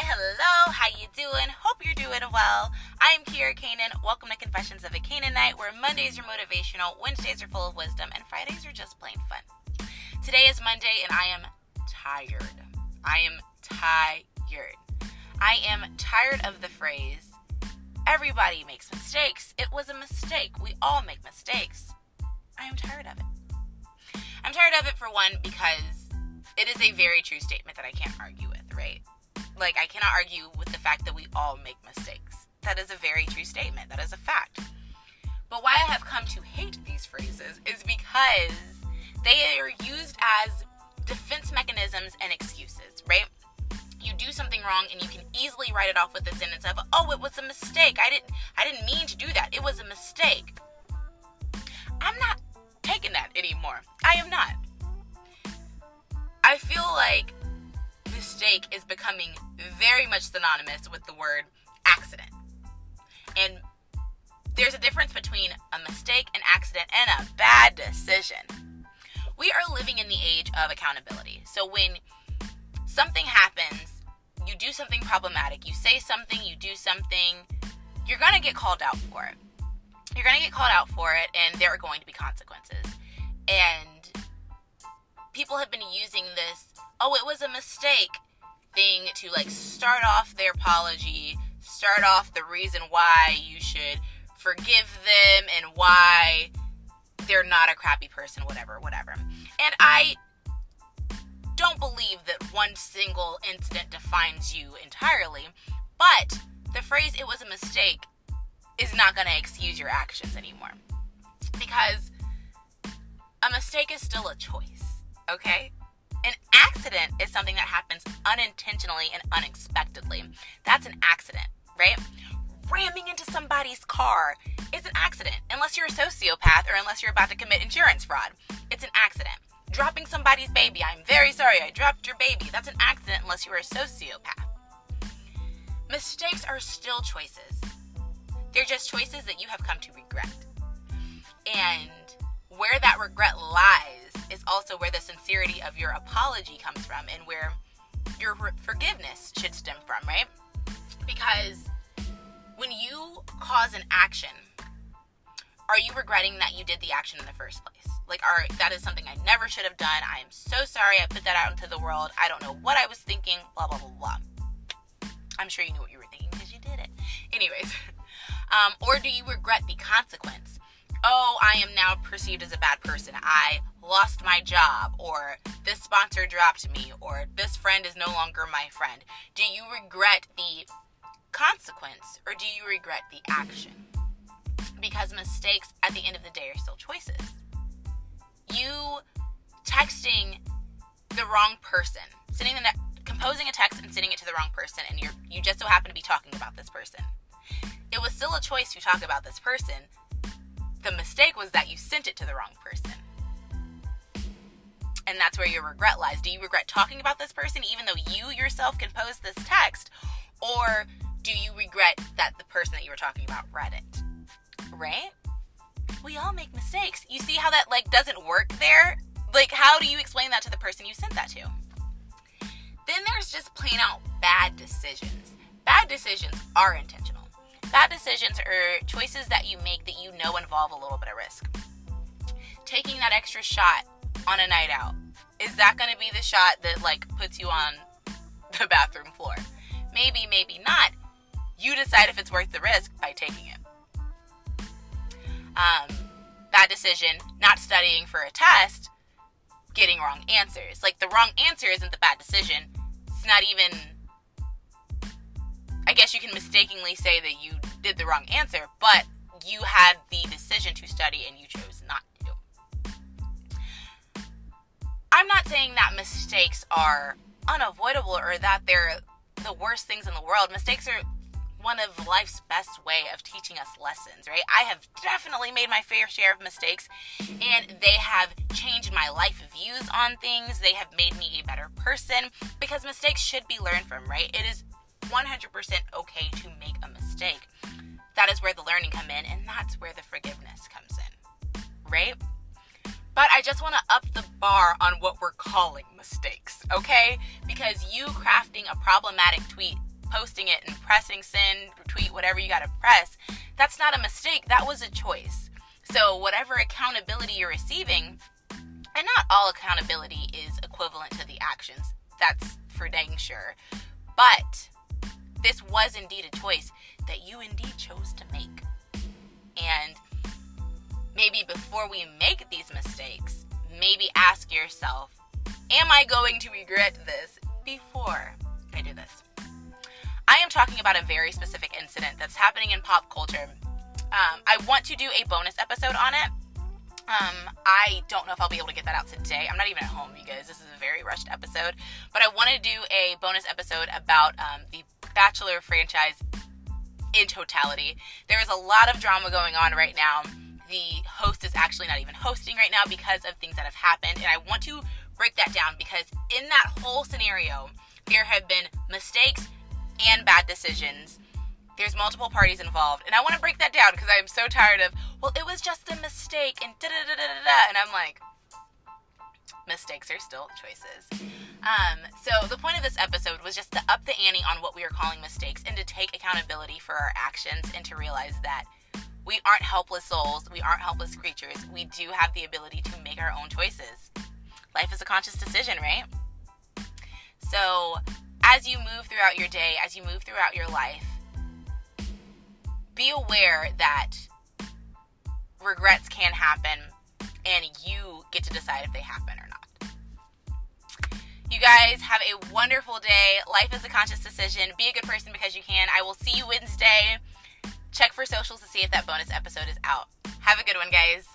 Hi, hello, how you doing? Hope you're doing well. I am Kiera Kanan. Welcome to Confessions of a Canaanite, where Mondays are motivational, Wednesdays are full of wisdom, and Fridays are just plain fun. Today is Monday, and I am tired. I am tired. I am tired of the phrase, everybody makes mistakes. It was a mistake. We all make mistakes. I am tired of it. I'm tired of it for one because it is a very true statement that I can't argue with, right? Like, I cannot argue with the fact that we all make mistakes. That is a very true statement. That is a fact. But why I have come to hate these phrases is because they are used as defense mechanisms and excuses, right? You do something wrong and you can easily write it off with the sentence of, "Oh, it was a mistake. I didn't I didn't mean to do that. It was a mistake." I'm not taking that anymore. I am not. I feel like mistake is becoming very much synonymous with the word accident. And there's a difference between a mistake, an accident, and a bad decision. We are living in the age of accountability. So when something happens, you do something problematic, you say something, you do something, you're going to get called out for it. You're going to get called out for it, and there are going to be consequences. And people have been using this, oh, it was a mistake thing to like start off their apology, start off the reason why you should forgive them and why they're not a crappy person, whatever, whatever. And I don't believe that one single incident defines you entirely, but the phrase it was a mistake is not going to excuse your actions anymore. Because a mistake is still a choice, okay? An accident is something that happens unintentionally and unexpectedly. That's an accident, right? Ramming into somebody's car is an accident, unless you're a sociopath or unless you're about to commit insurance fraud. It's an accident. Dropping somebody's baby, I'm very sorry, I dropped your baby. That's an accident unless you're a sociopath. Mistakes are still choices, they're just choices that you have come to regret. And where that regret lies is also where the sincerity of your apology comes from and where your forgiveness should stem from, right? Because when you cause an action, are you regretting that you did the action in the first place? Like, are that is something I never should have done. I am so sorry I put that out into the world. I don't know what I was thinking, blah, blah, blah, blah. I'm sure you knew what you were thinking because you did it. Anyways, um, or do you regret the consequence? oh, I am now perceived as a bad person. I lost my job, or this sponsor dropped me, or this friend is no longer my friend. Do you regret the consequence, or do you regret the action? Because mistakes at the end of the day are still choices. You texting the wrong person, sending the composing a text and sending it to the wrong person, and you you just so happen to be talking about this person. It was still a choice to talk about this person, the mistake was that you sent it to the wrong person. And that's where your regret lies. Do you regret talking about this person even though you yourself composed this text? Or do you regret that the person that you were talking about read it? Right? We all make mistakes. You see how that like doesn't work there? Like how do you explain that to the person you sent that to? Then there's just plain out bad decisions. Bad decisions are intentional. Bad decisions are choices that you make that you know involve a little bit of risk. Taking that extra shot on a night out, is that going to be the shot that like puts you on the bathroom floor? Maybe, maybe not. You decide if it's worth the risk by taking it. Um, bad decision, not studying for a test, getting wrong answers. Like the wrong answer isn't the bad decision. It's not even I guess you can mistakenly say that you did the wrong answer, but you had the decision to study and you saying that mistakes are unavoidable or that they're the worst things in the world. Mistakes are one of life's best way of teaching us lessons, right? I have definitely made my fair share of mistakes and they have changed my life views on things. They have made me a better person because mistakes should be learned from, right? It is 100% okay to make a mistake. That is where the learning come in and that's where the forgiveness comes in. Right? But I just want to up the bar on what we're calling mistakes, okay? Because you crafting a problematic tweet posting it and pressing send, tweet, whatever you got to press, that's not a mistake. That was a choice. So, whatever accountability you're receiving, and not all accountability is equivalent to the actions, that's for dang sure. But this was indeed a choice that you indeed chose to make. And maybe before we make these mistakes, maybe ask yourself, am I going to regret this before I do this? I am talking about a very specific incident that's happening in pop culture. Um, I want to do a bonus episode on it. Um, I don't know if I'll be able to get that out today. I'm not even at home, you guys. This is a very rushed episode. But I want to do a bonus episode about um, the Bachelor franchise in totality. There is a lot of drama going on right now. The host is actually not even hosting right now because of things that have happened. And I want to break that down because in that whole scenario, there have been mistakes and bad decisions. There's multiple parties involved. And I want to break that down because I'm so tired of, well, it was just a mistake and da da da da da. And I'm like, mistakes are still choices. Um, so the point of this episode was just to up the ante on what we are calling mistakes and to take accountability for our actions and to realize that we aren't helpless souls, we aren't helpless creatures. We do have the ability to make our own choices. Life is a conscious decision, right? So as you move throughout your day, as you move throughout your life, be aware that regrets can happen and you get to decide if they happen or not. You guys have a wonderful day. Life is a conscious decision. Be a good person because you can. I will see you Wednesday. Check for socials to see if that bonus episode is out. Have a good one, guys.